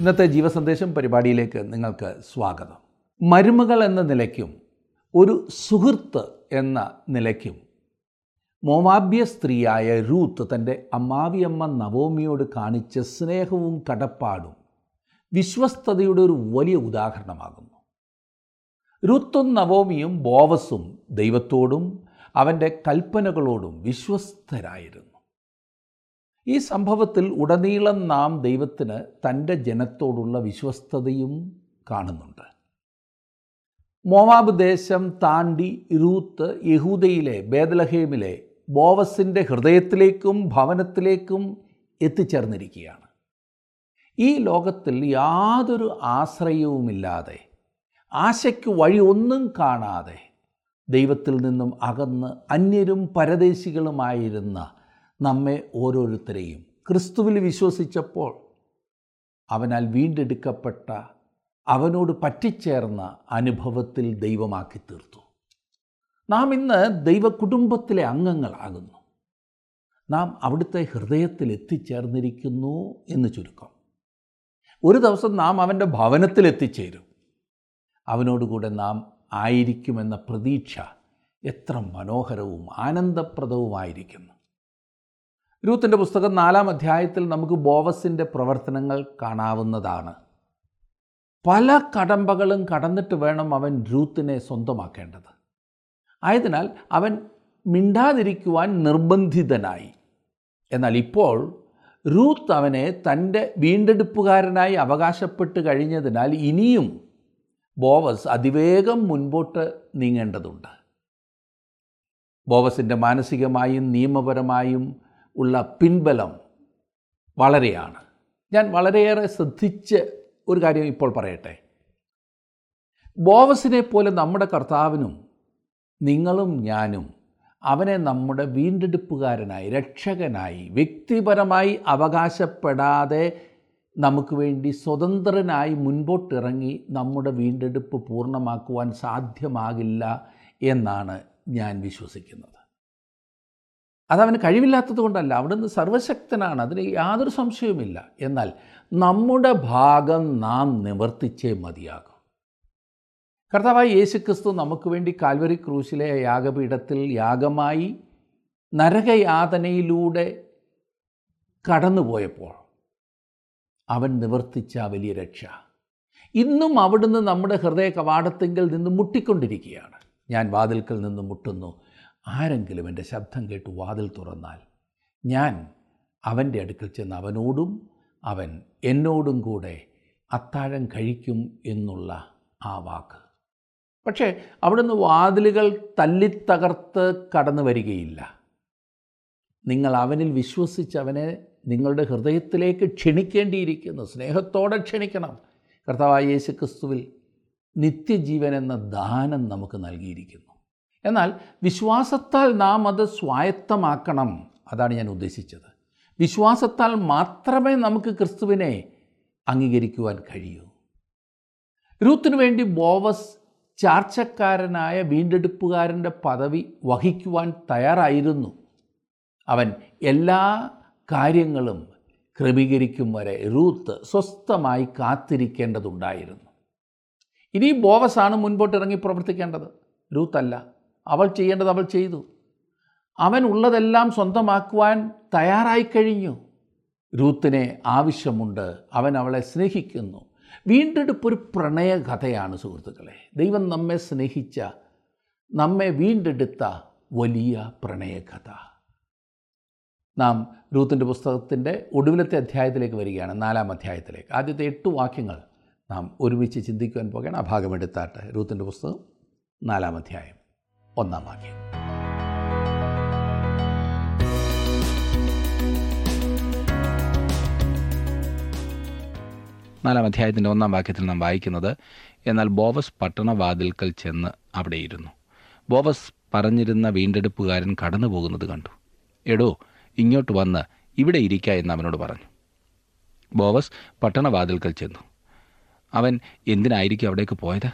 ഇന്നത്തെ ജീവസന്ദേശം പരിപാടിയിലേക്ക് നിങ്ങൾക്ക് സ്വാഗതം. മരുമകൾ എന്ന നിലയ്ക്കും ഒരു സുഹൃത്ത് എന്ന നിലയ്ക്കും മോവാബ്യ സ്ത്രീയായ രൂത്ത് തന്റെ അമ്മാവിയമ്മ നവോമിയോട് കാണിച്ച സ്നേഹവും കടപ്പാടും വിശ്വസ്തതയുടെ ഒരു വലിയ ഉദാഹരണമാകുന്നു. രൂത്തും നവോമിയും ബോവസും ദൈവത്തോടും അവന്റെ കൽപ്പനകളോടും വിശ്വസ്തരായിരുന്നു. ഈ സംഭവത്തിൽ ഉടനീളം നാം ദൈവത്തിന് തന്റെ ജനത്തോടുള്ള വിശ്വസ്തതയും കാണുന്നുണ്ട്. മോവാബ് ദേശം താണ്ടി ഇരൂത്ത് യഹൂദയിലെ ബേദലഹേമിലെ ബോവസിന്റെ ഹൃദയത്തിലേക്കും ഭവനത്തിലേക്കും എത്തിച്ചേർന്നിരിക്കുകയാണ്. ഈ ലോകത്തിൽ യാതൊരു ആശ്രയവുമില്ലാതെ ആശയ്ക്ക് വഴി ഒന്നും കാണാതെ ദൈവത്തിൽ നിന്നും അകന്ന് അന്യരും പരദേശികളുമായിരുന്ന നമ്മെ ഓരോരുത്തരെയും. ക്രിസ്തുവിൽ വിശ്വസിച്ചപ്പോൾ അവനാൽ വീണ്ടെടുക്കപ്പെട്ട അവനോട് പറ്റിച്ചേർന്ന അനുഭവത്തിൽ ദൈവമാക്കി തീർത്തു നാം ഇന്ന് ദൈവ കുടുംബത്തിലെ അംഗങ്ങളാകുന്നു. നാം അവിടുത്തെ ഹൃദയത്തിൽ എത്തിച്ചേർന്നിരിക്കുന്നു എന്ന് ചുരുക്കം. ഒരു ദിവസം നാം അവന്റെ ഭവനത്തിൽ എത്തിച്ചേരും. അവനോടുകൂടെ നാം ആയിരിക്കുമെന്ന പ്രതീക്ഷ എത്ര മനോഹരവും ആനന്ദപ്രദവുമായിരിക്കുന്നു. രൂത്തിന്റെ പുസ്തകം നാലാം അധ്യായത്തിൽ നമുക്ക് ബോവസിന്റെ പ്രവർത്തനങ്ങൾ കാണാവുന്നതാണ്. പല കടമ്പകളും കടന്നിട്ട് വേണം അവൻ രൂത്തിനെ സ്വന്തമാക്കേണ്ടത്. ആയതിനാൽ അവൻ മിണ്ടാതിരിക്കുവാൻ നിർബന്ധിതനായി. എന്നാൽ ഇപ്പോൾ റൂത്ത് അവനെ തന്റെ വീണ്ടെടുപ്പുകാരനായി അവകാശപ്പെട്ട് കഴിഞ്ഞതിനാൽ ഇനിയും ബോവസ് അതിവേഗം മുൻപോട്ട് നീങ്ങേണ്ടതുണ്ട്. ബോവസിന്റെ മാനസികമായും നിയമപരമായും ഉള്ള പിൻബലം വളരെയാണ്. ഞാൻ വളരെയേറെ ശ്രദ്ധിച്ച് ഒരു കാര്യം ഇപ്പോൾ പറയട്ടെ. ബോവസിനെ പോലെ നമ്മുടെ കർത്താവിനും നിങ്ങളും ഞാനും അവനെ നമ്മുടെ വീണ്ടെടുപ്പുകാരനായി രക്ഷകനായി വ്യക്തിപരമായി അവകാശപ്പെടാതെ നമുക്ക് വേണ്ടി സ്വതന്ത്രനായി മുൻപോട്ടിറങ്ങി നമ്മുടെ വീണ്ടെടുപ്പ് പൂർണമാക്കുവാൻ സാധ്യമാകില്ല എന്നാണ് ഞാൻ വിശ്വസിക്കുന്നത്. അതവന് കഴിവില്ലാത്തത് കൊണ്ടല്ല അവിടുന്ന് സർവശക്തനാണ് അതിന് യാതൊരു സംശയവുമില്ല. എന്നാൽ നമ്മുടെ ഭാഗം നാം നിവർത്തിച്ചേ മതിയാകും. കർത്താവായ യേശുക്രിസ്തു നമുക്ക് വേണ്ടി കാൽവരി ക്രൂശിലെ യാഗപീഠത്തിൽ യാഗമായി നരകയാതനയിലൂടെ കടന്നുപോയപ്പോൾ അവൻ നിവർത്തിച്ച വലിയ രക്ഷ ഇന്നും അവിടുന്ന് നമ്മുടെ ഹൃദയ കവാടത്തിങ്കിൽ നിന്ന് മുട്ടിക്കൊണ്ടിരിക്കുകയാണ്. ഞാൻ വാതിൽക്കൽ നിന്ന് മുട്ടുന്നു. ആരെങ്കിലും എന്റെ ശബ്ദം കേട്ട് വാതിൽ തുറന്നാൽ ഞാൻ അവന്റെ അടുക്കൽ ചെന്ന് അവനോടും അവൻ എന്നോടും കൂടെ അത്താഴം കഴിക്കും എന്നുള്ള ആ വാക്ക്. പക്ഷേ അവിടുന്ന് വാതിലുകൾ തല്ലിത്തകർത്ത് കടന്നു വരികയില്ല. നിങ്ങൾ അവനിൽ വിശ്വസിച്ച് അവനെ നിങ്ങളുടെ ഹൃദയത്തിലേക്ക് ക്ഷണിക്കേണ്ടിയിരിക്കുന്നു. സ്നേഹത്തോടെ ക്ഷണിക്കണം. കർത്താവായ യേശു ക്രിസ്തുവിൽ നിത്യജീവൻ എന്ന ദാനം നമുക്ക് നൽകിയിരിക്കുന്നു. എന്നാൽ വിശ്വാസത്താൽ നാം അത് സ്വായത്തമാക്കണം. അതാണ് ഞാൻ ഉദ്ദേശിച്ചത്. വിശ്വാസത്താൽ മാത്രമേ നമുക്ക് ക്രിസ്തുവിനെ അംഗീകരിക്കുവാൻ കഴിയൂ. രൂത്തിനു വേണ്ടി ബോവസ് ചാർച്ചക്കാരനായ വീണ്ടെടുപ്പുകാരന്റെ പദവി വഹിക്കുവാൻ തയ്യാറായിരുന്നു. അവൻ എല്ലാ കാര്യങ്ങളും ക്രമീകരിക്കും വരെ റൂത്ത് സ്വസ്ഥമായി കാത്തിരിക്കേണ്ടതുണ്ടായിരുന്നു. ഇനി ബോവസാണ് മുൻപോട്ടിറങ്ങി പ്രവർത്തിക്കേണ്ടത്. റൂത്തല്ല അവൾ ചെയ്യേണ്ടത് അവൾ ചെയ്തു. അവൻ ഉള്ളതെല്ലാം സ്വന്തമാക്കുവാൻ തയ്യാറായി കഴിഞ്ഞു. രൂത്തിനെ ആവശ്യമുണ്ട്. അവൻ അവളെ സ്നേഹിക്കുന്നു. വീണ്ടെടുപ്പ് ഒരു പ്രണയകഥയാണ് സുഹൃത്തുക്കളെ. ദൈവം നമ്മെ സ്നേഹിച്ച നമ്മെ വീണ്ടെടുത്ത വലിയ പ്രണയകഥ. നാം രൂത്തിന്റെ പുസ്തകത്തിന്റെ ഒടുവിലത്തെ അധ്യായത്തിലേക്ക് വരികയാണ്. നാലാം അധ്യായത്തിലേക്ക്. ആദ്യത്തെ എട്ട് വാക്യങ്ങൾ നാം ഒരുമിച്ച് ചിന്തിക്കുവാൻ പോകണം ആ ഭാഗമെടുത്താട്ടെ രൂത്തിന്റെ പുസ്തകം നാലാം അധ്യായം. ഒന്നാം വാക്യം. നാലാം അധ്യായത്തിന്റെ ഒന്നാം വാക്യത്തിൽ നാം വായിക്കുന്നത് എന്നാൽ ബോവസ് പട്ടണവാതിൽക്കൽ ചെന്ന് അവിടെയിരുന്നു. ബോവസ് പറഞ്ഞിരുന്ന വീണ്ടെടുപ്പുകാരൻ കടന്നു പോകുന്നത് കണ്ടു. എടോ ഇങ്ങോട്ട് വന്ന് ഇവിടെ ഇരിക്ക എന്ന് അവനോട് പറഞ്ഞു. ബോവസ് പട്ടണവാതിൽക്കൽ ചെന്നു. അവൻ എന്തിനായിരിക്കും അവിടേക്ക് പോയത്?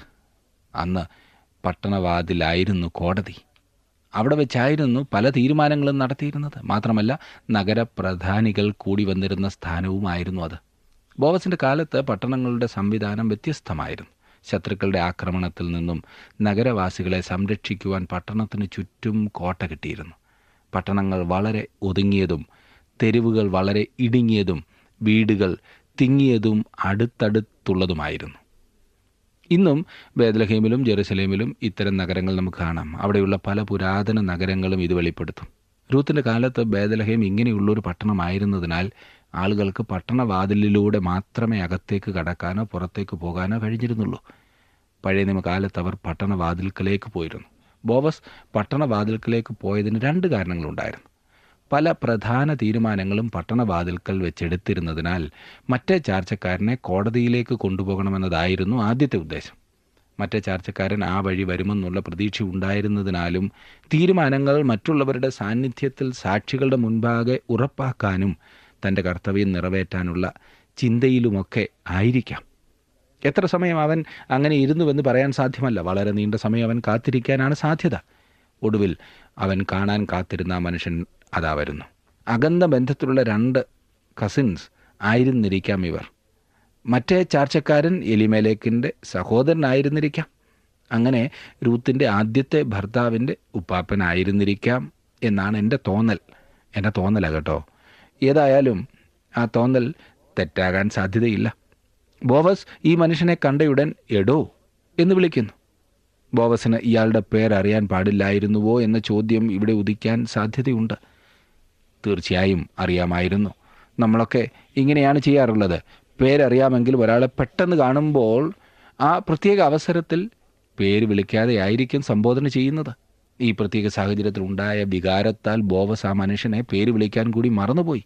അന്ന് പട്ടണവാതിലായിരുന്നു കോടതി. അവിടെ വെച്ചായിരുന്നു പല തീരുമാനങ്ങളും നടത്തിയിരുന്നത്. മാത്രമല്ല നഗരപ്രധാനികൾ കൂടി വന്നിരുന്ന സ്ഥാനവുമായിരുന്നു അത്. ബോവസിന്റെ കാലത്ത് പട്ടണങ്ങളുടെ സംവിധാനം വ്യത്യസ്തമായിരുന്നു. ശത്രുക്കളുടെ ആക്രമണത്തിൽ നിന്നും നഗരവാസികളെ സംരക്ഷിക്കുവാൻ പട്ടണത്തിന് ചുറ്റും കോട്ട കിട്ടിയിരുന്നു. പട്ടണങ്ങൾ വളരെ ഒതുങ്ങിയതും തെരുവുകൾ വളരെ ഇടുങ്ങിയതും വീടുകൾ തിങ്ങിയതും അടുത്തടുത്തുള്ളതുമായിരുന്നു. ഇന്നും ബേദലഹീമിലും ജെറുസലേമിലും ഇത്തരം നഗരങ്ങൾ നമുക്ക് കാണാം. അവിടെയുള്ള പല പുരാതന നഗരങ്ങളും ഇത് വെളിപ്പെടുത്തും. രൂത്തിന്റെ കാലത്ത് ബേദലഹീം ഇങ്ങനെയുള്ളൊരു പട്ടണമായിരുന്നതിനാൽ ആളുകൾക്ക് പട്ടണവാതിലിലൂടെ മാത്രമേ അകത്തേക്ക് കടക്കാനോ പുറത്തേക്ക് പോകാനോ കഴിഞ്ഞിരുന്നുള്ളൂ. പഴയ നിയമകാലത്ത് അവർ പട്ടണവാതിൽക്കലേക്ക് പോയിരുന്നു. ബോവസ് പട്ടണവാതിൽക്കലേക്ക് പോയതിന് രണ്ട് കാരണങ്ങളുണ്ടായിരുന്നു. പല പ്രധാന തീരുമാനങ്ങളും പട്ടണവാതിൽക്കൽ വെച്ചെടുത്തിരുന്നതിനാൽ മറ്റേ ചാർച്ചക്കാരനെ കോടതിയിലേക്ക് കൊണ്ടുപോകണമെന്നതായിരുന്നു ആദ്യത്തെ ഉദ്ദേശം. മറ്റേ ചാർച്ചക്കാരൻ ആ വഴി വരുമെന്നുള്ള പ്രതീക്ഷ ഉണ്ടായിരുന്നതിനാലും തീരുമാനങ്ങൾ മറ്റുള്ളവരുടെ സാന്നിധ്യത്തിൽ സാക്ഷികളുടെ മുൻപാകെ ഉറപ്പാക്കാനും തന്റെ കർത്തവ്യം നിറവേറ്റാനുള്ള ചിന്തയിലുമൊക്കെ ആയിരിക്കാം. എത്ര സമയം അവൻ അങ്ങനെ ഇരുന്നുവെന്ന് പറയാൻ സാധ്യമല്ല. വളരെ നീണ്ട സമയം അവൻ കാത്തിരിക്കാനാണ് സാധ്യത. ഒടുവിൽ അവൻ കാണാൻ കാത്തിരുന്ന മനുഷ്യൻ അതാ വരുന്നു അകന്ന ബന്ധത്തിലുള്ള രണ്ട് കസിൻസ് ആയിരുന്നിരിക്കാം ഇവർ. മറ്റേ ചാർച്ചക്കാരൻ എലിമേലേക്കിന്റെ സഹോദരനായിരുന്നിരിക്കാം. അങ്ങനെ രൂത്തിന്റെ ആദ്യത്തെ ഭർത്താവിന്റെ ഉപ്പാപ്പനായിരുന്നിരിക്കാം എന്നാണ് എന്റെ തോന്നൽ. എന്റെ തോന്നല കേട്ടോ. ഏതായാലും ആ തോന്നൽ തെറ്റാകാൻ സാധ്യതയില്ല. ബോവസ് ഈ മനുഷ്യനെ കണ്ടയുടൻ എടോ എന്ന് വിളിക്കുന്നു. ബോവസിന് ഇയാളുടെ പേരറിയാൻ പാടില്ലായിരുന്നുവോ എന്ന ചോദ്യം ഇവിടെ ഉദിക്കാൻ സാധ്യതയുണ്ട്. തീർച്ചയായും അറിയാമായിരുന്നു. നമ്മളൊക്കെ ഇങ്ങനെയാണ് ചെയ്യാറുള്ളത്. പേരറിയാമെങ്കിൽ ഒരാളെ പെട്ടെന്ന് കാണുമ്പോൾ ആ പ്രത്യേക അവസരത്തിൽ പേര് വിളിക്കാതെ ആയിരിക്കും സംബോധന ചെയ്യുന്നത്. ഈ പ്രത്യേക സാഹചര്യത്തിൽ ഉണ്ടായ വികാരത്താൽ ബോവസ് ആ മനുഷ്യനെ പേര് വിളിക്കാൻ കൂടി മറന്നുപോയി.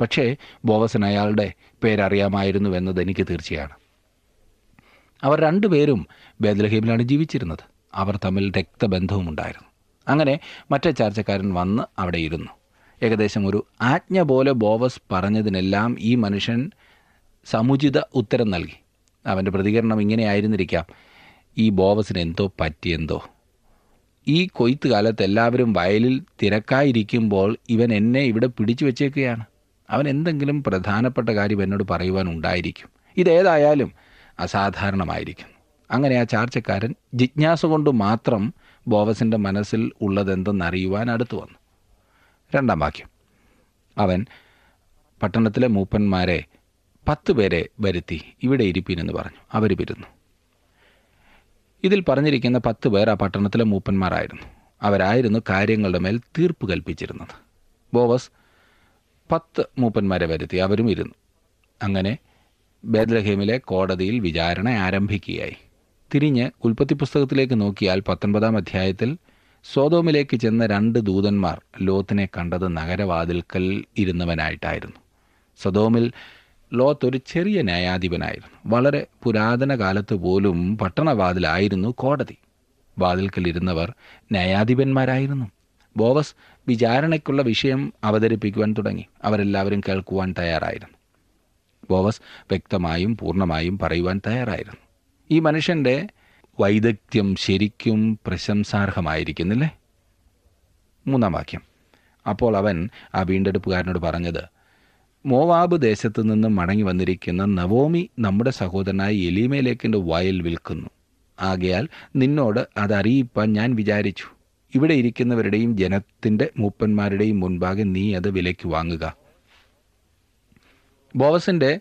പക്ഷേ ബോവസൻ അയാളുടെ പേരറിയാമായിരുന്നു എന്നത് എനിക്ക് തീർച്ചയാണ്. അവർ രണ്ടുപേരും ബേദ്ലഹീമിലാണ് ജീവിച്ചിരുന്നത്. അവർ തമ്മിൽ രക്തബന്ധവും ഉണ്ടായിരുന്നു അങ്ങനെ മറ്റേ ചാർച്ചക്കാരൻ വന്ന് അവിടെ ഇരുന്നു ഏകദേശം ഒരു ആജ്ഞ പോലെ ബോവസ് പറഞ്ഞതിനെല്ലാം ഈ മനുഷ്യൻ സമുചിത ഉത്തരം നൽകി. അവന്റെ പ്രതികരണം ഇങ്ങനെയായിരുന്നിരിക്കാം. ഈ ബോവസിന് എന്തോ പറ്റിയെന്തോ ഈ കൊയ്ത്ത് കാലത്ത് എല്ലാവരും വയലിൽ തിരക്കായിരിക്കുമ്പോൾ ഇവൻ എന്നെ ഇവിടെ പിടിച്ചു വച്ചേക്കുകയാണ്. അവൻ എന്തെങ്കിലും പ്രധാനപ്പെട്ട കാര്യം എന്നോട് പറയുവാൻ ഉണ്ടായിരിക്കും. ഇതേതായാലും അസാധാരണമായിരിക്കും. അങ്ങനെ ആ ചാർച്ചക്കാരൻ ജിജ്ഞാസ കൊണ്ട് മാത്രം ബോവസിന്റെ മനസ്സിൽ ഉള്ളതെന്തെന്നറിയുവാൻ അടുത്തു വന്നു. രണ്ടാം വാക്യം. അവൻ പട്ടണത്തിലെ മൂപ്പന്മാരെ പത്ത് പേരെ വരുത്തി ഇവിടെ ഇരിപ്പിനെന്ന് പറഞ്ഞു. അവർ പിരുന്നു ഇതിൽ പറഞ്ഞിരിക്കുന്ന പത്ത് പേർ ആ പട്ടണത്തിലെ മൂപ്പന്മാരായിരുന്നു. അവരായിരുന്നു കാര്യങ്ങളുടെ മേൽ തീർപ്പ് കൽപ്പിച്ചിരുന്നത്. ബോവസ് പത്ത് മൂപ്പന്മാരെ വരുത്തി അവരും ഇരുന്നു. അങ്ങനെ ബേദ്ലഹേമിലെ കോടതിയിൽ വിചാരണ ആരംഭിക്കുകയായി. തിരിഞ്ഞ് ഉൽപ്പത്തി പുസ്തകത്തിലേക്ക് നോക്കിയാൽ പത്തൊൻപതാം അധ്യായത്തിൽ സോതോമിലേക്ക് ചെന്ന രണ്ട് ദൂതന്മാർ ലോത്തിനെ കണ്ടത് നഗരവാതിൽക്കൽ ഇരുന്നവനായിട്ടായിരുന്നു. സദോമിൽ ലോത്ത് ഒരു ചെറിയ ന്യായാധിപനായിരുന്നു. വളരെ പുരാതന കാലത്ത് പോലും പട്ടണവാതിലായിരുന്നു കോടതി. വാതിൽക്കൽ ഇരുന്നവർ ന്യായാധിപന്മാരായിരുന്നു. ബോവസ് വിചാരണയ്ക്കുള്ള വിഷയം അവതരിപ്പിക്കുവാൻ തുടങ്ങി. അവരെല്ലാവരും കേൾക്കുവാൻ തയ്യാറായിരുന്നു. ബോവസ് വ്യക്തമായും പൂർണമായും പറയുവാൻ തയ്യാറായിരുന്നു. ഈ മനുഷ്യന്റെ വൈദഗ്ധ്യം ശരിക്കും പ്രശംസാർഹമായിരിക്കുന്നില്ലേ? മൂന്നാം വാക്യം. അപ്പോൾ അവൻ ആ വീണ്ടെടുപ്പുകാരനോട് പറഞ്ഞത് മോവാബ് ദേശത്ത് നിന്ന് മടങ്ങി വന്നിരിക്കുന്ന നവോമി നമ്മുടെ സഹോദരനായ എലിമേലേക്കിന്റെ വയൽ വിൽക്കുന്നു. ആകയാൽ നിന്നോട് അതറിയിപ്പാൻ ഞാൻ വിചാരിച്ചു. ഇവിടെ ഇരിക്കുന്നവരുടെയും ജനത്തിന്റെ മൂപ്പന്മാരുടെയും മുൻപാകെ നീ അത് വിലയ്ക്ക് വാങ്ങുക. ബോവസിന്റെ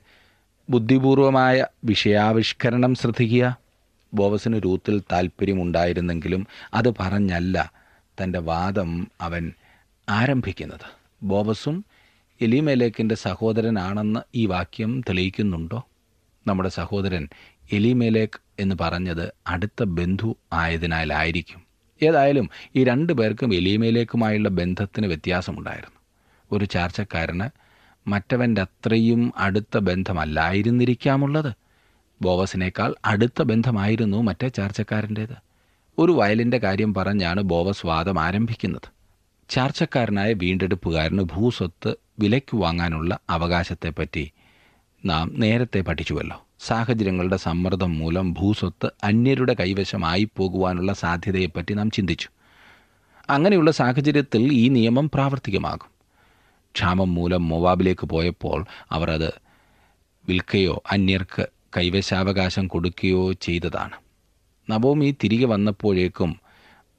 ബുദ്ധിപൂർവമായ വിഷയാവിഷ്കരണം ശ്രദ്ധിക്കുക. ബോവസിന് രൂത്തിൽ താല്പര്യമുണ്ടായിരുന്നെങ്കിലും അത് പറഞ്ഞല്ല തന്റെ വാദം അവൻ ആരംഭിക്കുന്നത്. ബോവസും എലിമേലേക്കിന്റെ സഹോദരനാണെന്ന് ഈ വാക്യം തെളിയിക്കുന്നുണ്ടോ? നമ്മുടെ സഹോദരൻ എലിമേലേക്ക് എന്ന് പറഞ്ഞത് അടുത്ത ബന്ധു ആയതിനാലായിരിക്കും. ഏതായാലും ഈ രണ്ടു പേർക്കും എലിമേലേക്കുമായുള്ള ബന്ധത്തിന് വ്യത്യാസമുണ്ടായിരുന്നു. ഒരു ചാർച്ചക്കാരന് മറ്റവന്റെ അത്രയും അടുത്ത ബന്ധമല്ലായിരുന്നിരിക്കാമുള്ളത്? ബോവസിനേക്കാൾ അടുത്ത ബന്ധമായിരുന്നു മറ്റേ ചാർച്ചക്കാരന്റേത്. ഒരു വയലിന്റെ കാര്യം പറഞ്ഞാണ് ബോവസ് വാദം ആരംഭിക്കുന്നത്. ചാർച്ചക്കാരനായ വീണ്ടെടുപ്പുകാരന് ഭൂസ്വത്ത് വിലയ്ക്ക് വാങ്ങാനുള്ള അവകാശത്തെപ്പറ്റി നാം നേരത്തെ പഠിച്ചുവല്ലോ. സാഹചര്യങ്ങളുടെ സമ്മർദ്ദം മൂലം ഭൂസ്വത്ത് അന്യരുടെ കൈവശമായി പോകുവാനുള്ള സാധ്യതയെപ്പറ്റി നാം ചിന്തിച്ചു. അങ്ങനെയുള്ള സാഹചര്യത്തിൽ ഈ നിയമം പ്രാവർത്തികമാകും. ക്ഷാമം മൂലം മൊവാബിലേക്ക് പോയപ്പോൾ അവർ അത് വിൽക്കയോ അന്യർക്ക് കൈവശാവകാശം കൊടുക്കുകയോ ചെയ്തതാണ്. നവോമി തിരികെ വന്നപ്പോഴേക്കും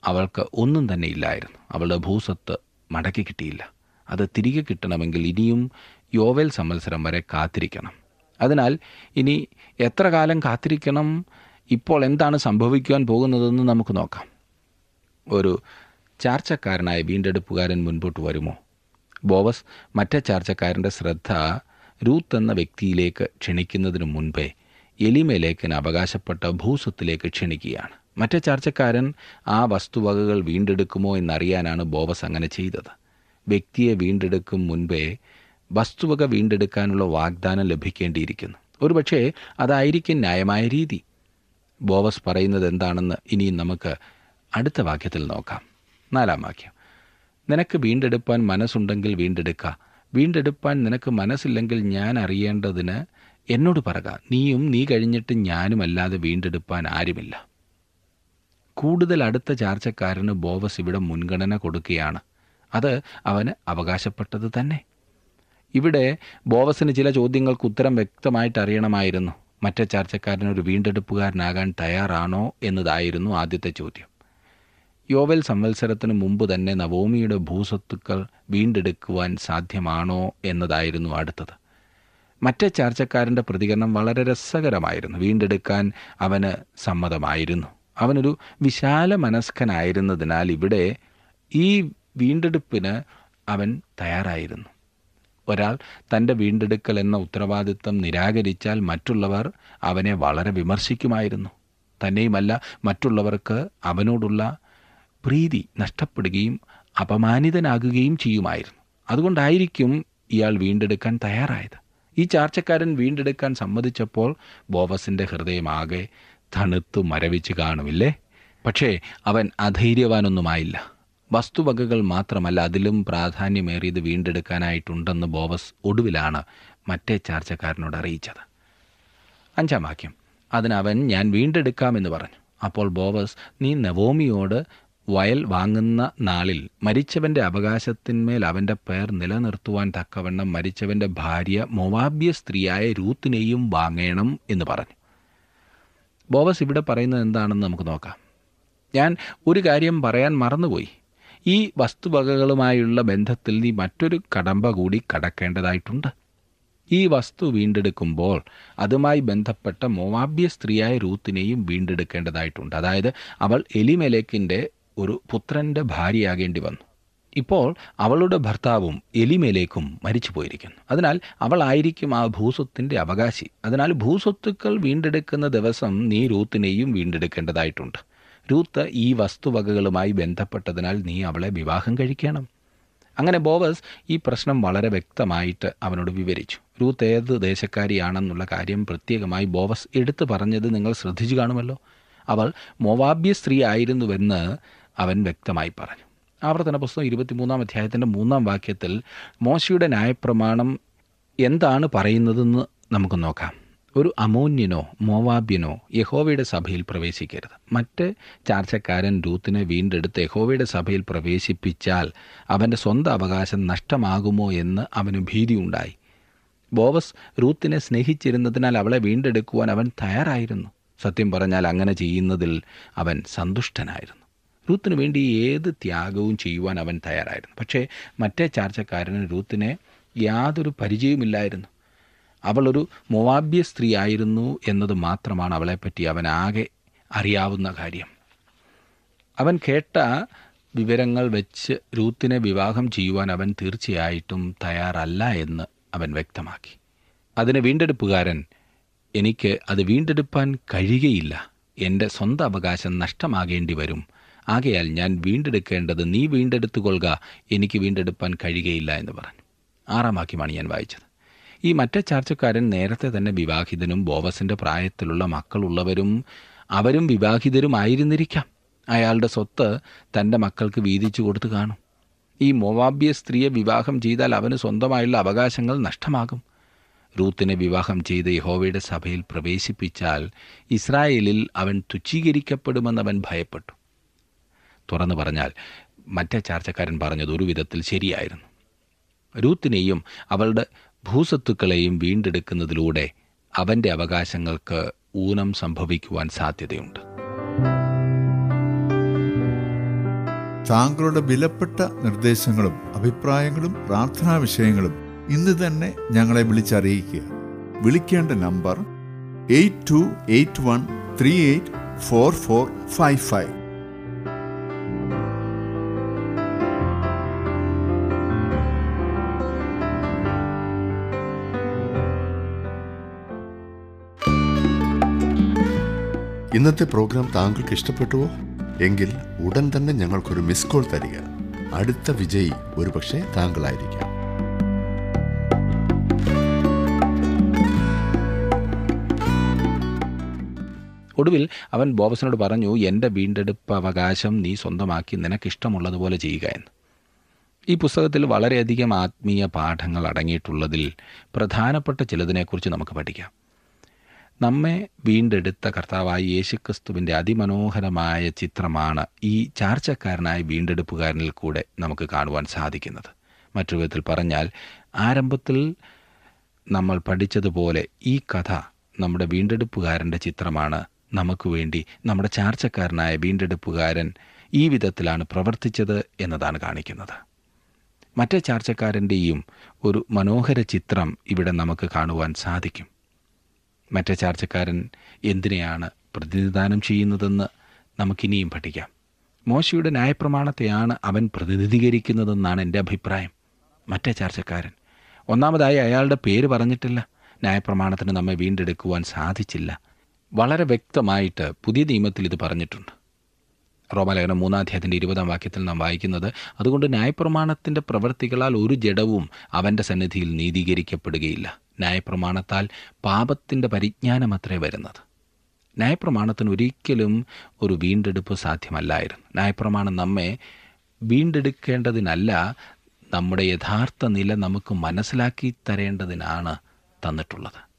അവൾക്ക് ഒന്നും തന്നെ ഇല്ലായിരുന്നു. അവളുടെ ഭൂസ്വത്ത് മടക്കി കിട്ടിയില്ല. അത് തിരികെ കിട്ടണമെങ്കിൽ ഇനിയും യോവൽ സംവത്സരം വരെ കാത്തിരിക്കണം. അതിനാൽ ഇനി എത്ര കാലം കാത്തിരിക്കണം? ഇപ്പോൾ എന്താണ് സംഭവിക്കുവാൻ പോകുന്നതെന്ന് നമുക്ക് നോക്കാം. ഒരു ചാർച്ചക്കാരനായ വീണ്ടെടുപ്പുകാരൻ മുൻപോട്ട് വരുമോ? ബോവസ് മറ്റേ ചാർച്ചക്കാരന്റെ ശ്രദ്ധ രൂത്ത് എന്ന വ്യക്തിയിലേക്ക് ക്ഷണിക്കുന്നതിന് മുൻപേ എലിമേലേക്കിന് അവകാശപ്പെട്ട ഭൂസ്വത്തിലേക്ക് ക്ഷണിക്കുകയാണ്. മറ്റേ ചർച്ചക്കാരൻ ആ വസ്തുവകകൾ വീണ്ടെടുക്കുമോ എന്നറിയാനാണ് ബോവസ് അങ്ങനെ ചെയ്തത്. വ്യക്തിയെ വീണ്ടെടുക്കും മുൻപേ വസ്തുവക വീണ്ടെടുക്കാനുള്ള വാഗ്ദാനം ലഭിക്കേണ്ടിയിരിക്കുന്നു. ഒരുപക്ഷേ അതായിരിക്കും ന്യായമായ രീതി. ബോവസ് പറയുന്നത് എന്താണെന്ന് ഇനിയും നമുക്ക് അടുത്ത വാക്യത്തിൽ നോക്കാം. നാലാം വാക്യം. നിനക്ക് വീണ്ടെടുപ്പാൻ മനസ്സുണ്ടെങ്കിൽ വീണ്ടെടുക്കുക വീണ്ടെടുപ്പാൻ നിനക്ക് മനസ്സില്ലെങ്കിൽ ഞാൻ അറിയേണ്ടതിന് എന്നോട് പറക നീയും നീ കഴിഞ്ഞിട്ട് ഞാനുമല്ലാതെ വീണ്ടെടുപ്പാൻ ആരുമില്ല. കൂടുതൽ അടുത്ത ചാർച്ചക്കാരന് ബോവസ് ഇവിടെ മുൻഗണന കൊടുക്കുകയാണ്. അത് അവന് അവകാശപ്പെട്ടത് തന്നെ. ഇവിടെ ബോവസിന് ചില ചോദ്യങ്ങൾക്ക് ഉത്തരം വ്യക്തമായിട്ട് അറിയണമായിരുന്നു. മറ്റേ ചാർച്ചക്കാരൻ ഒരു വീണ്ടെടുപ്പുകാരനാകാൻ തയ്യാറാണോ എന്നതായിരുന്നു ആദ്യത്തെ ചോദ്യം. യോവൽ സംവത്സരത്തിന് മുമ്പ് തന്നെ നവോമിയുടെ ഭൂസ്വത്തുക്കൾ വീണ്ടെടുക്കുവാൻ സാധ്യമാണോ എന്നതായിരുന്നു അടുത്തത്. മറ്റേ ചാർച്ചക്കാരന്റെ പ്രതികരണം വളരെ രസകരമായിരുന്നു. വീണ്ടെടുക്കാൻ അവന് സമ്മതമായിരുന്നു. അവനൊരു വിശാല മനസ്കനായിരുന്നതിനാൽ ഇവിടെ ഈ വീണ്ടെടുപ്പിന് അവൻ തയ്യാറായിരുന്നു. ഒരാൾ തന്റെ വീണ്ടെടുക്കൽ എന്ന ഉത്തരവാദിത്തം നിരാകരിച്ചാൽ മറ്റുള്ളവർ അവനെ വളരെ വിമർശിക്കുമായിരുന്നു. തന്നെയുമല്ല മറ്റുള്ളവർക്ക് അവനോടുള്ള പ്രീതി നഷ്ടപ്പെടുകയും അപമാനിതനാകുകയും ചെയ്യുമായിരുന്നു. അതുകൊണ്ടായിരിക്കും ഇയാൾ വീണ്ടെടുക്കാൻ തയ്യാറായത്. ഈ ചാർച്ചക്കാരൻ വീണ്ടെടുക്കാൻ സമ്മതിച്ചപ്പോൾ ബോവസിന്റെ ഹൃദയമാകെ തണുത്തു മരവിച്ച് കാണുമില്ലേ? പക്ഷേ അവൻ അധൈര്യവാനൊന്നുമായില്ല. വസ്തുവകകൾ മാത്രമല്ല അതിലും പ്രാധാന്യമേറിയത് വീണ്ടെടുക്കാനായിട്ടുണ്ടെന്ന് ബോവസ് ഒടുവിലാണ് മറ്റേ ചാർച്ചക്കാരനോട് അറിയിച്ചത്. അഞ്ചാം വാക്യം. അതിനവൻ ഞാൻ വീണ്ടെടുക്കാമെന്ന് പറഞ്ഞു. അപ്പോൾ ബോവസ് നീ നവോമിയോട് വയൽ വാങ്ങുന്ന നാളിൽ മരിച്ചവന്റെ അവകാശത്തിന്മേൽ അവന്റെ പേർ നിലനിർത്തുവാൻ തക്കവണ്ണം മരിച്ചവന്റെ ഭാര്യ മൊവാബ്യ സ്ത്രീയായ രൂത്തിനെയും വാങ്ങണം എന്ന് പറഞ്ഞു. ബോവസ് ഇവിടെ പറയുന്നത് എന്താണെന്ന് നമുക്ക് നോക്കാം. ഞാൻ ഒരു കാര്യം പറയാൻ മറന്നുപോയി. ഈ വസ്തുവകകളുമായുള്ള ബന്ധത്തിൽ നീ മറ്റൊരു കടമ്പ കൂടി കടക്കേണ്ടതായിട്ടുണ്ട്. ഈ വസ്തു വീണ്ടെടുക്കുമ്പോൾ അതുമായി ബന്ധപ്പെട്ട മോവാബ്യ സ്ത്രീയായ രൂത്തിനെയും വീണ്ടെടുക്കേണ്ടതായിട്ടുണ്ട്. അതായത് അവൾ എലിമെലേക്കിന്റെ ഒരു പുത്രന്റെ ഭാര്യയാകേണ്ടി വന്നു. ഇപ്പോൾ അവളുടെ ഭർത്താവും എലിമേലേക്കും മരിച്ചു പോയിരിക്കുന്നു അതിനാൽ അവളായിരിക്കും ആ ഭൂസ്വത്തിന്റെ അവകാശി. അതിനാൽ ഭൂസ്വത്തുക്കൾ വീണ്ടെടുക്കുന്ന ദിവസം നീ രൂത്തിനെയും വീണ്ടെടുക്കേണ്ടതായിട്ടുണ്ട്. രൂത്ത് ഈ വസ്തുവകകളുമായി ബന്ധപ്പെട്ടതിനാൽ നീ അവളെ വിവാഹം കഴിക്കണം. അങ്ങനെ ബോവസ് ഈ പ്രശ്നം വളരെ വ്യക്തമായിട്ട് അവനോട് വിവരിച്ചു. രൂത്ത് ഏത് ദേശക്കാരിയാണെന്നുള്ള കാര്യം പ്രത്യേകമായി ബോവസ് എടുത്തു പറഞ്ഞത് നിങ്ങൾ ശ്രദ്ധിച്ചു കാണുമല്ലോ. അവൾ മോവാബ്യ സ്ത്രീ ആയിരുന്നുവെന്ന് അവൻ വ്യക്തമായി പറഞ്ഞു. ആവർത്തന പുസ്തകം ഇരുപത്തിമൂന്നാം അധ്യായത്തിന്റെ മൂന്നാം വാക്യത്തിൽ മോശയുടെ ന്യായപ്രമാണം എന്താണ് പറയുന്നതെന്ന് നമുക്ക് നോക്കാം. ഒരു അമോന്യനോ മോവാബ്യനോ യഹോവയുടെ സഭയിൽ പ്രവേശിക്കരുത്. മറ്റ് ചാർച്ചക്കാരൻ രൂത്തിനെ വീണ്ടെടുത്ത് യഹോവയുടെ സഭയിൽ പ്രവേശിപ്പിച്ചാൽ അവന്റെ സ്വന്തം അവകാശം നഷ്ടമാകുമോ എന്ന് അവന് ഭീതിയുണ്ടായി. ബോവസ് റൂത്തിനെ സ്നേഹിച്ചിരുന്നതിനാൽ അവളെ വീണ്ടെടുക്കുവാൻ അവൻ തയ്യാറായിരുന്നു. സത്യം പറഞ്ഞാൽ അങ്ങനെ ചെയ്യുന്നതിൽ അവൻ സന്തുഷ്ടനായിരുന്നു. റൂത്തിന് വേണ്ടി ഏത് ത്യാഗവും ചെയ്യുവാൻ അവൻ തയ്യാറായിരുന്നു. പക്ഷേ മറ്റേ ചാർച്ചക്കാരന് റൂത്തിനെ യാതൊരു പരിചയവുമില്ലായിരുന്നു. അവളൊരു മൊവാബ്യ സ്ത്രീ ആയിരുന്നു എന്നത് മാത്രമാണ് അവളെപ്പറ്റി അവൻ ആകെ അറിയാവുന്ന കാര്യം. അവൻ കേട്ട വിവരങ്ങൾ വെച്ച് രൂത്തിനെ വിവാഹം ചെയ്യുവാൻ അവൻ തീർച്ചയായിട്ടും തയ്യാറല്ല എന്ന് അവൻ വ്യക്തമാക്കി. അതിന് വീണ്ടെടുപ്പുകാരൻ എനിക്ക് അത് വീണ്ടെടുപ്പാൻ കഴിയുകയില്ല. എന്റെ സ്വന്തം അവകാശം നഷ്ടമാകേണ്ടി വരും ആകയാൽ ഞാൻ വീണ്ടെടുക്കേണ്ടത് നീ വീണ്ടെടുത്തുകൊള്ളുക എനിക്ക് വീണ്ടെടുപ്പാൻ കഴിയുകയില്ല എന്ന് പറഞ്ഞു. ആറാം വാക്യമാണ് ഞാൻ വായിച്ചത്. ഈ മറ്റേ ചാർച്ചക്കാരൻ നേരത്തെ തന്നെ വിവാഹിതനും ബോവസിന്റെ പ്രായത്തിലുള്ള മക്കളുള്ളവരും അവരും വിവാഹിതരുമായിരുന്നിരിക്കാം. അയാളുടെ സ്വത്ത് തന്റെ മക്കൾക്ക് വീതിച്ചു കൊടുത്തു കാണും. ഈ മോവാബ്യ സ്ത്രീയെ വിവാഹം ചെയ്താൽ അവന് സ്വന്തമായുള്ള അവകാശങ്ങൾ നഷ്ടമാകും. റൂത്തിനെ വിവാഹം ചെയ്ത് യഹോവയുടെ സഭയിൽ പ്രവേശിപ്പിച്ചാൽ ഇസ്രായേലിൽ അവൻ തുച്ഛീകരിക്കപ്പെടുമെന്നവൻ ഭയപ്പെട്ടു. തുറന്നു പറഞ്ഞാൽ മറ്റേ ചാർച്ചക്കാരൻ പറഞ്ഞത് ഒരു വിധത്തിൽ ശരിയായിരുന്നു. രൂത്തിനെയും അവളുടെ ഭൂസ്വത്തുക്കളെയും വീണ്ടെടുക്കുന്നതിലൂടെ അവന്റെ അവകാശങ്ങൾക്ക് ഊനം സംഭവിക്കുവാൻ സാധ്യതയുണ്ട്. താങ്കളുടെ വിലപ്പെട്ട നിർദ്ദേശങ്ങളും അഭിപ്രായങ്ങളും പ്രാർത്ഥനാ വിഷയങ്ങളും ഇന്ന് തന്നെ ഞങ്ങളെ വിളിച്ചറിയിക്കുക. വിളിക്കേണ്ട number eight two eight one three eight four four five five. ഇന്നത്തെ പ്രോഗ്രാം താങ്കൾക്ക് ഇഷ്ടപ്പെട്ടുവോ? എങ്കിൽ ഉടൻ തന്നെ ഞങ്ങൾക്കൊരു മിസ് കോൾ തരിക. അടുത്ത വിജയി ഒരുപക്ഷെ താങ്കളായിരിക്കാം. ഒടുവിൽ അവൻ ബോബസിനോട് പറഞ്ഞു എന്റെ വീണ്ടെടുപ്പ് അവകാശം നീ സ്വന്തമാക്കി നിനക്കിഷ്ടമുള്ളതുപോലെ ചെയ്യുക എന്ന്. ഈ പുസ്തകത്തിൽ വളരെയധികം ആത്മീയ പാഠങ്ങൾ അടങ്ങിയിട്ടുള്ളതിൽ പ്രധാനപ്പെട്ട ചിലതിനെക്കുറിച്ച് നമുക്ക് പഠിക്കാം. നമ്മെ വീണ്ടെടുത്ത കർത്താവായ യേശുക്രിസ്തുവിന്റെ അതിമനോഹരമായ ചിത്രമാണ് ഈ ചാർച്ചക്കാരനായ വീണ്ടെടുപ്പുകാരനിൽ കൂടെ നമുക്ക് കാണുവാൻ സാധിക്കുന്നത്. മറ്റൊരു വിധത്തിൽ പറഞ്ഞാൽ ആരംഭത്തിൽ നമ്മൾ പഠിച്ചതുപോലെ ഈ കഥ നമ്മുടെ വീണ്ടെടുപ്പുകാരന്റെ ചിത്രമാണ്. നമുക്ക് വേണ്ടി നമ്മുടെ ചാർച്ചക്കാരനായ വീണ്ടെടുപ്പുകാരൻ ഈ വിധത്തിലാണ് പ്രവർത്തിച്ചത് എന്നതാണ് കാണിക്കുന്നത്. മറ്റേ ചാർച്ചക്കാരന്റെയും ഒരു മനോഹര ചിത്രം ഇവിടെ നമുക്ക് കാണുവാൻ സാധിക്കും. മറ്റേ ചാർച്ചക്കാരൻ എന്തിനെയാണ് പ്രതിനിധാനം ചെയ്യുന്നതെന്ന് നമുക്കിനിയും പഠിക്കാം. മോശയുടെ ന്യായപ്രമാണത്തെയാണ് അവൻ പ്രതിനിധീകരിക്കുന്നതെന്നാണ് എന്റെ അഭിപ്രായം. മറ്റേ ചാർച്ചക്കാരൻ. ഒന്നാമതായി അയാളുടെ പേര് പറഞ്ഞിട്ടില്ല. ന്യായപ്രമാണത്തിന് നമ്മെ വീണ്ടെടുക്കുവാൻ സാധിച്ചില്ല. വളരെ വ്യക്തമായിട്ട് പുതിയ നിയമത്തിൽ ഇത് പറഞ്ഞിട്ടുണ്ട്. റോമാലേഖനം മൂന്നാധ്യായത്തിന്റെ ഇരുപതാം വാക്യത്തിൽ നാം വായിക്കുന്നത് അതുകൊണ്ട് ന്യായപ്രമാണത്തിന്റെ പ്രവൃത്തികളാൽ ഒരു ജഡവും അവന്റെ സന്നിധിയിൽ നീതീകരിക്കപ്പെടുകയില്ല. ന്യായപ്രമാണത്താൽ പാപത്തിന്റെ പരിജ്ഞാനമത്രേ വരുന്നത്. ന്യായപ്രമാണത്തിന് ഒരിക്കലും ഒരു വീണ്ടെടുപ്പ് സാധ്യമല്ലായിരുന്നു. ന്യായപ്രമാണം നമ്മെ വീണ്ടെടുക്കേണ്ടതിനല്ല നമ്മുടെ യഥാർത്ഥ നില നമുക്ക് മനസ്സിലാക്കി തരേണ്ടതിനാണ് തന്നിട്ടുള്ളത്.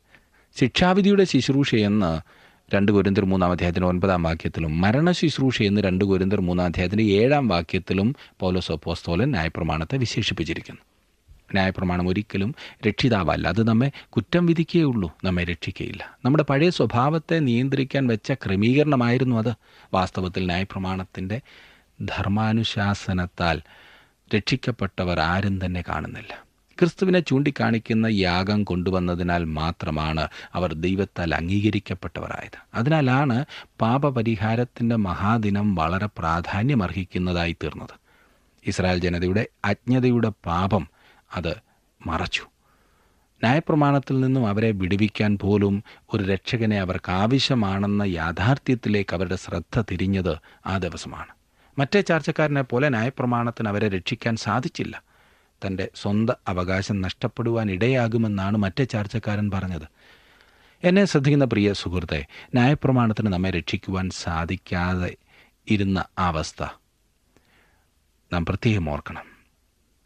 ശിക്ഷാവിധിയുടെ ശുശ്രൂഷയെന്ന് രണ്ട് ഗുരുന്തർ മൂന്നാം അധ്യായത്തിന്റെ ഒൻപതാം വാക്യത്തിലും മരണ ശുശ്രൂഷ എന്ന് രണ്ട് ഗുരുന്തർ മൂന്നാം അധ്യായത്തിന്റെ ഏഴാം വാക്യത്തിലും പൗലോസ് അപ്പോസ്തോലൻ ന്യായപ്രമാണത്തെ വിശേഷിപ്പിച്ചിരിക്കുന്നു. ന്യായപ്രമാണം ഒരിക്കലും രക്ഷിതാവല്ല. അത് നമ്മെ കുറ്റം വിധിക്കുകയുള്ളൂ നമ്മെ രക്ഷിക്കുകയില്ല നമ്മുടെ പഴയ സ്വഭാവത്തെ നിയന്ത്രിക്കാൻ വെച്ച ക്രമീകരണമായിരുന്നു അത്. വാസ്തവത്തിൽ ന്യായപ്രമാണത്തിന്റെ ധർമാനുശാസനത്താൽ രക്ഷിക്കപ്പെട്ടവർ ആരും തന്നെ കാണുന്നില്ല. ക്രിസ്തുവിനെ ചൂണ്ടിക്കാണിക്കുന്ന യാഗം കൊണ്ടുവന്നതിനാൽ മാത്രമാണ് അവർ ദൈവത്താൽ അംഗീകരിക്കപ്പെട്ടവരായത്. അതിനാലാണ് പാപപരിഹാരത്തിന്റെ മഹാദിനം വളരെ പ്രാധാന്യമർഹിക്കുന്നതായി തീർന്നത്. ഇസ്രായേൽ ജനതയുടെ അജ്ഞതയുടെ പാപം അത് മറച്ചു. ന്യായപ്രമാണത്തിൽ നിന്നും അവരെ വിടുവിക്കാൻ പോലും ഒരു രക്ഷകനെ അവർക്ക് ആവശ്യമാണെന്ന യാഥാർത്ഥ്യത്തിലേക്ക് അവരുടെ ശ്രദ്ധ തിരിഞ്ഞത് ആ ദിവസമാണ്. മറ്റേ ചാർച്ചക്കാരനെ പോലെ ന്യായപ്രമാണത്തിന് അവരെ രക്ഷിക്കാൻ സാധിച്ചില്ല. തന്റെ സ്വന്തം അവകാശം നഷ്ടപ്പെടുവാൻ ഇടയാകുമെന്നാണ് മറ്റേ ചാർച്ചക്കാരൻ പറഞ്ഞത്. എന്നെ ശ്രദ്ധിക്കുന്ന പ്രിയ സുഹൃത്തെ ന്യായപ്രമാണത്തിന് നമ്മെ രക്ഷിക്കുവാൻ സാധിക്കാതെ ഇരുന്ന അവസ്ഥ നാം പ്രത്യേകം ഓർക്കണം.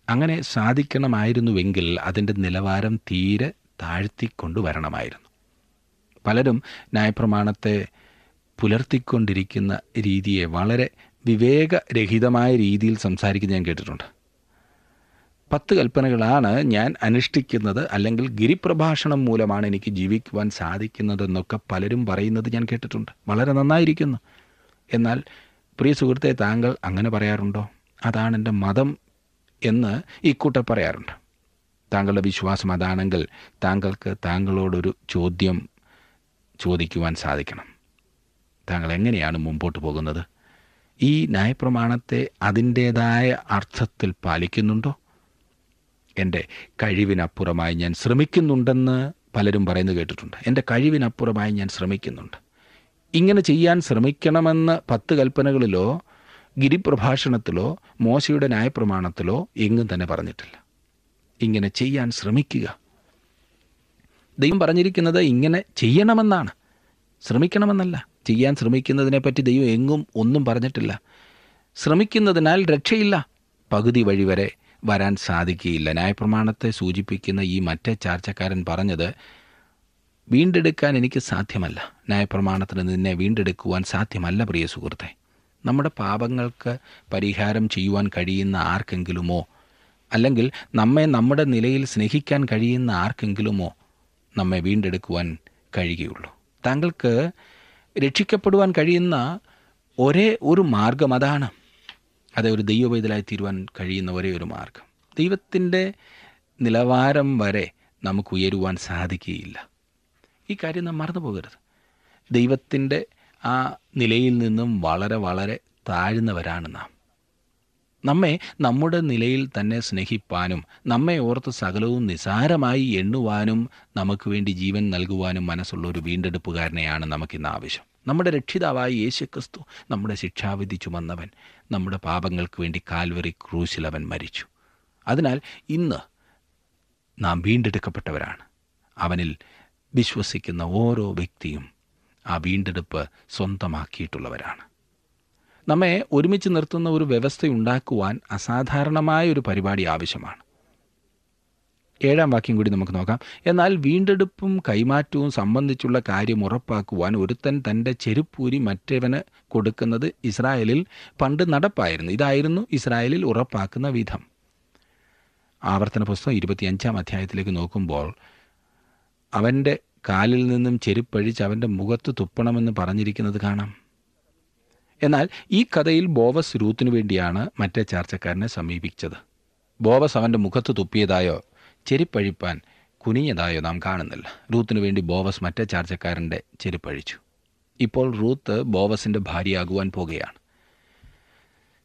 അങ്ങനെ സാധിക്കണമായിരുന്നുവെങ്കിൽ അതിന്റെ നിലവാരം തീരെ താഴ്ത്തിക്കൊണ്ടുവരണമായിരുന്നു. പലരും ന്യായപ്രമാണത്തെ പുലർത്തിക്കൊണ്ടിരിക്കുന്ന രീതിയെ വളരെ വിവേകരഹിതമായ രീതിയിൽ സംസാരിക്കുന്നത് ഞാൻ കേട്ടിട്ടുണ്ട്. പത്ത് കൽപ്പനകളാണ് ഞാൻ അനുഷ്ഠിക്കുന്നത്. അല്ലെങ്കിൽ ഗിരിപ്രഭാഷണം മൂലമാണ് എനിക്ക് ജീവിക്കുവാൻ സാധിക്കുന്നതെന്നൊക്കെ പലരും പറയുന്നത് ഞാൻ കേട്ടിട്ടുണ്ട്. വളരെ നന്നായിരിക്കുന്നു. എന്നാൽ പ്രിയ സുഹൃത്തെ താങ്കൾ അങ്ങനെ പറയാറുണ്ടോ? അതാണ് എന്റെ മതം എന്ന് ഇക്കൂട്ടർ പറയാറുണ്ട്. താങ്കളുടെ വിശ്വാസം അതാണെങ്കിൽ താങ്കൾക്ക് താങ്കളോടൊരു ചോദ്യം ചോദിക്കുവാൻ സാധിക്കണം. താങ്കൾ എങ്ങനെയാണ് മുമ്പോട്ട് പോകുന്നത്? ഈ ന്യായപ്രമാണത്തെ അതിന്റേതായ അർത്ഥത്തിൽ പാലിക്കുന്നുണ്ടോ? എന്റെ കഴിവിനപ്പുറമായി ഞാൻ ശ്രമിക്കുന്നുണ്ടെന്ന് പലരും പറയുന്നത് കേട്ടിട്ടുണ്ട്. എന്റെ കഴിവിനപ്പുറമായി ഞാൻ ശ്രമിക്കുന്നുണ്ട്. ഇങ്ങനെ ചെയ്യാൻ ശ്രമിക്കണമെന്ന് പത്ത് കൽപ്പനകളിലോ ഗിരിപ്രഭാഷണത്തിലോ മോശയുടെ ന്യായപ്രമാണത്തിലോ എങ്ങും തന്നെ പറഞ്ഞിട്ടില്ല. ഇങ്ങനെ ചെയ്യാൻ ശ്രമിക്കുക. ദൈവം പറഞ്ഞിരിക്കുന്നത് ഇങ്ങനെ ചെയ്യണമെന്നാണ്. ശ്രമിക്കണമെന്നല്ല. ചെയ്യാൻ ശ്രമിക്കുന്നതിനെപ്പറ്റി ദൈവം എങ്ങും ഒന്നും പറഞ്ഞിട്ടില്ല. ശ്രമിക്കുന്നതിനാൽ രക്ഷയില്ല. പകുതി വഴി വരെ വരാൻ സാധിക്കുകയില്ല. ന്യായപ്രമാണത്തെ സൂചിപ്പിക്കുന്ന ഈ മറ്റേ ചാർച്ചക്കാരൻ പറഞ്ഞത് വീണ്ടെടുക്കാൻ എനിക്ക് സാധ്യമല്ല. ന്യായപ്രമാണത്തിന് നിന്നെ വീണ്ടെടുക്കുവാൻ സാധ്യമല്ല പ്രിയ സുഹൃത്തെ. നമ്മുടെ പാപങ്ങൾക്ക് പരിഹാരം ചെയ്യുവാൻ കഴിയുന്ന ആർക്കെങ്കിലുമോ? അല്ലെങ്കിൽ നമ്മെ നമ്മുടെ നിലയിൽ സ്നേഹിക്കാൻ കഴിയുന്ന ആർക്കെങ്കിലുമോ നമ്മെ വീണ്ടെടുക്കുവാൻ കഴിയുകയുള്ളൂ. താങ്കൾക്ക് രക്ഷിക്കപ്പെടുവാൻ കഴിയുന്ന ഒരേ ഒരു മാർഗം അതാണ്. അത് ഒരു ദൈവവൈതലായി തീരുവാൻ കഴിയുന്ന ഒരേ ഒരു മാർഗം. ദൈവത്തിന്റെ നിലവാരം വരെ നമുക്ക് ഉയരുവാൻ സാധിക്കുകയില്ല. ഈ കാര്യം നാം മറന്നു പോകരുത്. ദൈവത്തിന്റെ ആ നിലയിൽ നിന്നും വളരെ വളരെ താഴ്ന്നവരാണ് നാം. നമ്മെ നമ്മുടെ നിലയിൽ തന്നെ സ്നേഹിപ്പാനും നമ്മെ ഓർത്ത് സകലവും നിസാരമായി എണ്ണുവാനും നമുക്ക് വേണ്ടി ജീവൻ നൽകുവാനും മനസ്സുള്ള ഒരു വീണ്ടെടുപ്പുകാരനെയാണ് നമുക്കിന്ന് ആവശ്യം. നമ്മുടെ രക്ഷിതാവായ യേശുക്രിസ്തു നമ്മുടെ ശിക്ഷാവിധി ചുമന്നവൻ. നമ്മുടെ പാപങ്ങൾക്ക് വേണ്ടി കാൽവറി ക്രൂശിൽ അവൻ മരിച്ചു. അതിനാൽ ഇന്ന് നാം വീണ്ടെടുക്കപ്പെട്ടവരാണ്. അവനിൽ വിശ്വസിക്കുന്ന ഓരോ വ്യക്തിയും ആ വീണ്ടെടുപ്പ് സ്വന്തമാക്കിയിട്ടുള്ളവരാണ്. നമ്മെ ഒരുമിച്ച് നിർത്തുന്ന ഒരു വ്യവസ്ഥയുണ്ടാക്കുവാൻ അസാധാരണമായ ഒരു പരിപാടി ആവശ്യമാണ്. ഏഴാം വാക്യം കൂടി നമുക്ക് നോക്കാം. എന്നാൽ വീണ്ടെടുപ്പും കൈമാറ്റവും സംബന്ധിച്ചുള്ള കാര്യം ഉറപ്പാക്കുവാൻ ഒരുത്തൻ തന്റെ ചെരുപ്പൂരി മറ്റവന് കൊടുക്കുന്നത് ഇസ്രായേലിൽ പണ്ട് നടപ്പായിരുന്നു. ഇതായിരുന്നു ഇസ്രായേലിൽ ഉറപ്പാക്കുന്ന വിധം. ആവർത്തന പുസ്തകം ഇരുപത്തിയഞ്ചാം അധ്യായത്തിലേക്ക് നോക്കുമ്പോൾ അവന്റെ കാലിൽ നിന്നും ചെരുപ്പഴിച്ച് അവന്റെ മുഖത്ത് തുപ്പണമെന്ന് പറഞ്ഞിരിക്കുന്നത് കാണാം. എന്നാൽ ഈ കഥയിൽ ബോവസ് രൂത്തിനു വേണ്ടിയാണ് മറ്റേ ചാർച്ചക്കാരനെ സമീപിച്ചത്. ബോവസ് അവന്റെ മുഖത്ത് തുപ്പിയതായോ ചെരുപ്പഴിപ്പാൻ കുനിഞ്ഞതായോ നാം കാണുന്നില്ല. റൂത്തിനു വേണ്ടി ബോവസ് മറ്റേ ചാർച്ചക്കാരന്റെ ചെരുപ്പഴിച്ചു. ഇപ്പോൾ റൂത്ത് ബോവസിന്റെ ഭാര്യയാകുവാൻ പോകുകയാണ്.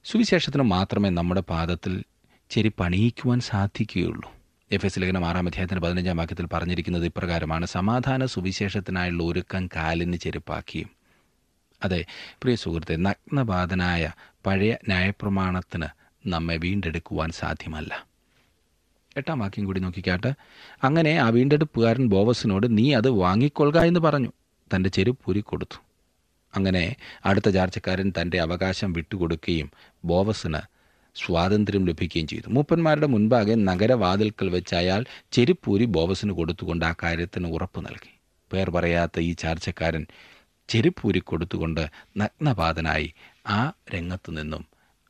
സുവിശേഷത്തിന് മാത്രമേ നമ്മുടെ പാദത്തിൽ ചെരുപ്പണിയിക്കുവാൻ സാധിക്കുകയുള്ളൂ. എഫ് എസ് ലേഖനം ആറാം അധ്യായത്തിന്റെ പതിനഞ്ചാം വാക്യത്തിൽ പറഞ്ഞിരിക്കുന്നത് ഇപ്രകാരമാണ്. സമാധാന സുവിശേഷത്തിനായുള്ള ഒരുക്കം കാലിന് ചെരുപ്പാക്കിയും. അതെ പ്രിയ സുഹൃത്തെ നഗ്നപാതനായ പഴയ ന്യായപ്രമാണത്തിന് നമ്മെ വീണ്ടെടുക്കുവാൻ സാധ്യമല്ല. എട്ടാം വാക്യം കൂടി നോക്കിക്കാട്ടെ. അങ്ങനെ ആ വീണ്ടെടുപ്പുകാരൻ ബോവസിനോട് നീ അത് വാങ്ങിക്കൊള്ളുക എന്ന് പറഞ്ഞു. തന്റെ ചെരുപ്പൂരി കൊടുത്തു. അങ്ങനെ അടുത്ത ചാർച്ചക്കാരൻ തന്റെ അവകാശം വിട്ടുകൊടുക്കുകയും ബോവസിന് സ്വാതന്ത്ര്യം ലഭിക്കുകയും ചെയ്തു. മൂപ്പന്മാരുടെ മുൻപാകെ നഗരവാതിൽക്കൽ വെച്ച് അയാൾ ചെരുപ്പൂരി ബോവസിന് കൊടുത്തുകൊണ്ട് ആ കാര്യത്തിന് ഉറപ്പ് നൽകി. പേർ പറയാത്ത ഈ ചാർച്ചക്കാരൻ ചെരുപ്പൂരി കൊടുത്തുകൊണ്ട് നഗ്നപാതനായി ആ രംഗത്തു നിന്നും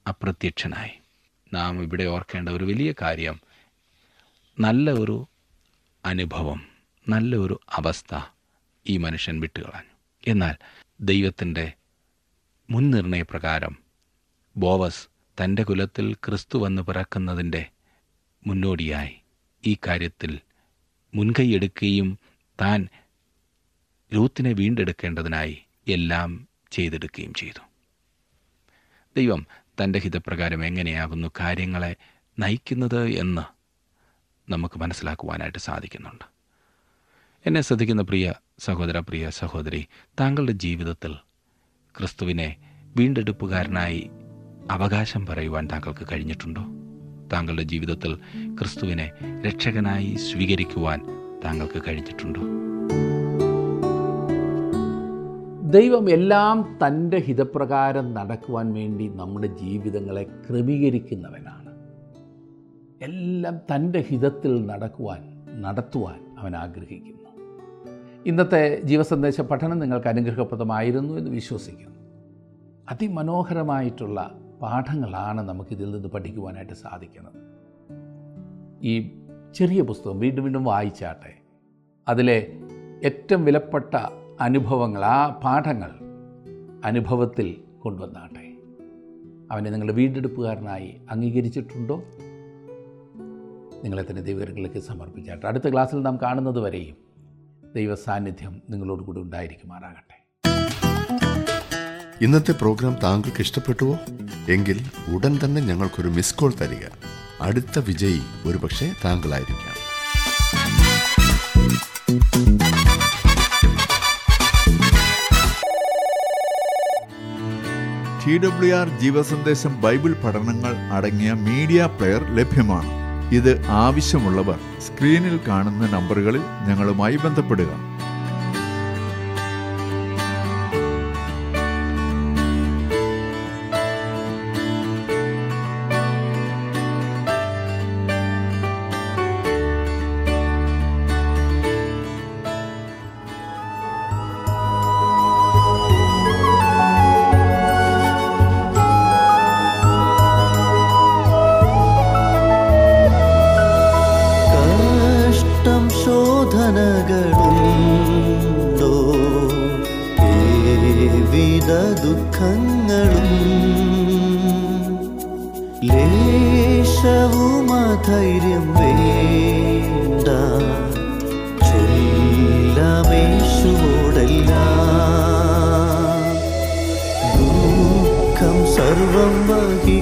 അപ്രത്യക്ഷനായി. നാം ഇവിടെ ഓർക്കേണ്ട ഒരു വലിയ കാര്യം നല്ല ഒരു അനുഭവം നല്ല ഒരു അവസ്ഥ ഈ മനുഷ്യൻ വിട്ടുകളഞ്ഞു. എന്നാൽ ദൈവത്തിന്റെ മുൻനിർണയപ്രകാരം ബോവസ് തന്റെ കുലത്തിൽ ക്രിസ്തു വന്ന് പിറക്കുന്നതിന്റെ മുന്നോടിയായി ഈ കാര്യത്തിൽ മുൻകൈയെടുക്കുകയും താൻ രൂത്തിനെ വീണ്ടെടുക്കേണ്ടതിനായി എല്ലാം ചെയ്തെടുക്കുകയും ചെയ്തു. ദൈവം തന്റെ ഹിതപ്രകാരം എങ്ങനെയാകുന്നു കാര്യങ്ങളെ നയിക്കുന്നത് എന്ന് നമുക്ക് മനസ്സിലാക്കുവാനായിട്ട് സാധിക്കുന്നുണ്ട്. എന്നെ ശ്രദ്ധിക്കുന്ന പ്രിയ സഹോദര പ്രിയ സഹോദരി താങ്കളുടെ ജീവിതത്തിൽ ക്രിസ്തുവിനെ വീണ്ടെടുപ്പുകാരനായി അവകാശം പറയുവാൻ താങ്കൾക്ക് കഴിഞ്ഞിട്ടുണ്ടോ? താങ്കളുടെ ജീവിതത്തിൽ ക്രിസ്തുവിനെ രക്ഷകനായി സ്വീകരിക്കുവാൻ താങ്കൾക്ക് കഴിഞ്ഞിട്ടുണ്ടോ? ദൈവം എല്ലാം തന്റെ ഹിതപ്രകാരം നടക്കുവാൻ വേണ്ടി നമ്മുടെ ജീവിതങ്ങളെ ക്രമീകരിക്കുന്നവനാണ്. എല്ലാം തന്റെ ഹിതത്തിൽ നടക്കുവാൻ നടത്തുവാൻ അവൻ ആഗ്രഹിക്കുന്നു. ഇന്നത്തെ ജീവസന്ദേശ പഠനം നിങ്ങൾക്ക് അനുഗ്രഹപ്രദമായിരുന്നു എന്ന് വിശ്വസിക്കുന്നു. അതിമനോഹരമായിട്ടുള്ള പാഠങ്ങളാണ് നമുക്കിതിൽ നിന്ന് പഠിക്കുവാനായിട്ട് സാധിക്കുന്നത്. ഈ ചെറിയ പുസ്തകം വീണ്ടും വീണ്ടും വായിച്ചാട്ടെ. അതിലെ ഏറ്റവും വിലപ്പെട്ട അനുഭവങ്ങൾ ആ പാഠങ്ങൾ അനുഭവത്തിൽ കൊണ്ടുവന്നാട്ടെ. അവനെ നിങ്ങളുടെ വീണ്ടെടുപ്പുകാരനായി അംഗീകരിച്ചിട്ടുണ്ടോ? നിങ്ങളെ തന്നെ ദൈവകരങ്ങളിലേക്ക് സമർപ്പിച്ചാട്ടെ അടുത്ത ക്ലാസ്സിൽ നാം കാണുന്നത് വരെയും ദൈവ സാന്നിധ്യം നിങ്ങളോട് കൂടി ഉണ്ടായിരിക്കുമാറാകട്ടെ. ഇന്നത്തെ പ്രോഗ്രാം താങ്കൾക്ക് ഇഷ്ടപ്പെട്ടുവോ? എങ്കിൽ ഉടൻ തന്നെ ഞങ്ങൾക്കൊരു മിസ് കോൾ തരിക. അടുത്ത വിജയി ഒരുപക്ഷെ താങ്കളായിരിക്കാം. ടി ഡബ്ല്യു ആർ ജീവസന്ദേശം ബൈബിൾ പഠനങ്ങൾ അടങ്ങിയ മീഡിയ പ്ലെയർ ലഭ്യമാണ്. ഇത് ആവശ്യമുള്ളവർ സ്ക്രീനിൽ കാണുന്ന നമ്പറുകളിൽ ഞങ്ങളുമായി ബന്ധപ്പെടുക. ആവേശവും അധൈര്യം വേണ്ട. ചൊല്ലാമേശുവോടല്ല ദുഃഖം സർവം വഹി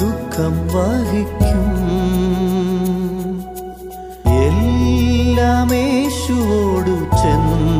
ദുഃഖം വഹിക്കും. എല്ലാമേശുവോടു ചെന്നു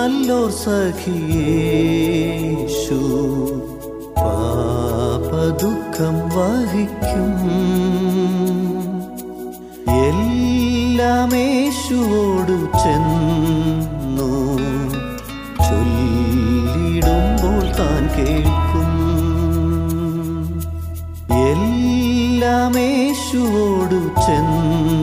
നല്ലോർ സഖിയേശു. പാപദുഃഖം വഹിക്കും. എല്ലാമേശുവോടു ചെന്നു. ചൊല്ലിടുമ്പോൾ താൻ കേൾക്കും. എല്ലാമേശുവോടു ചെന്നു.